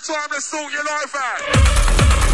time to sort your life out.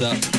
Up.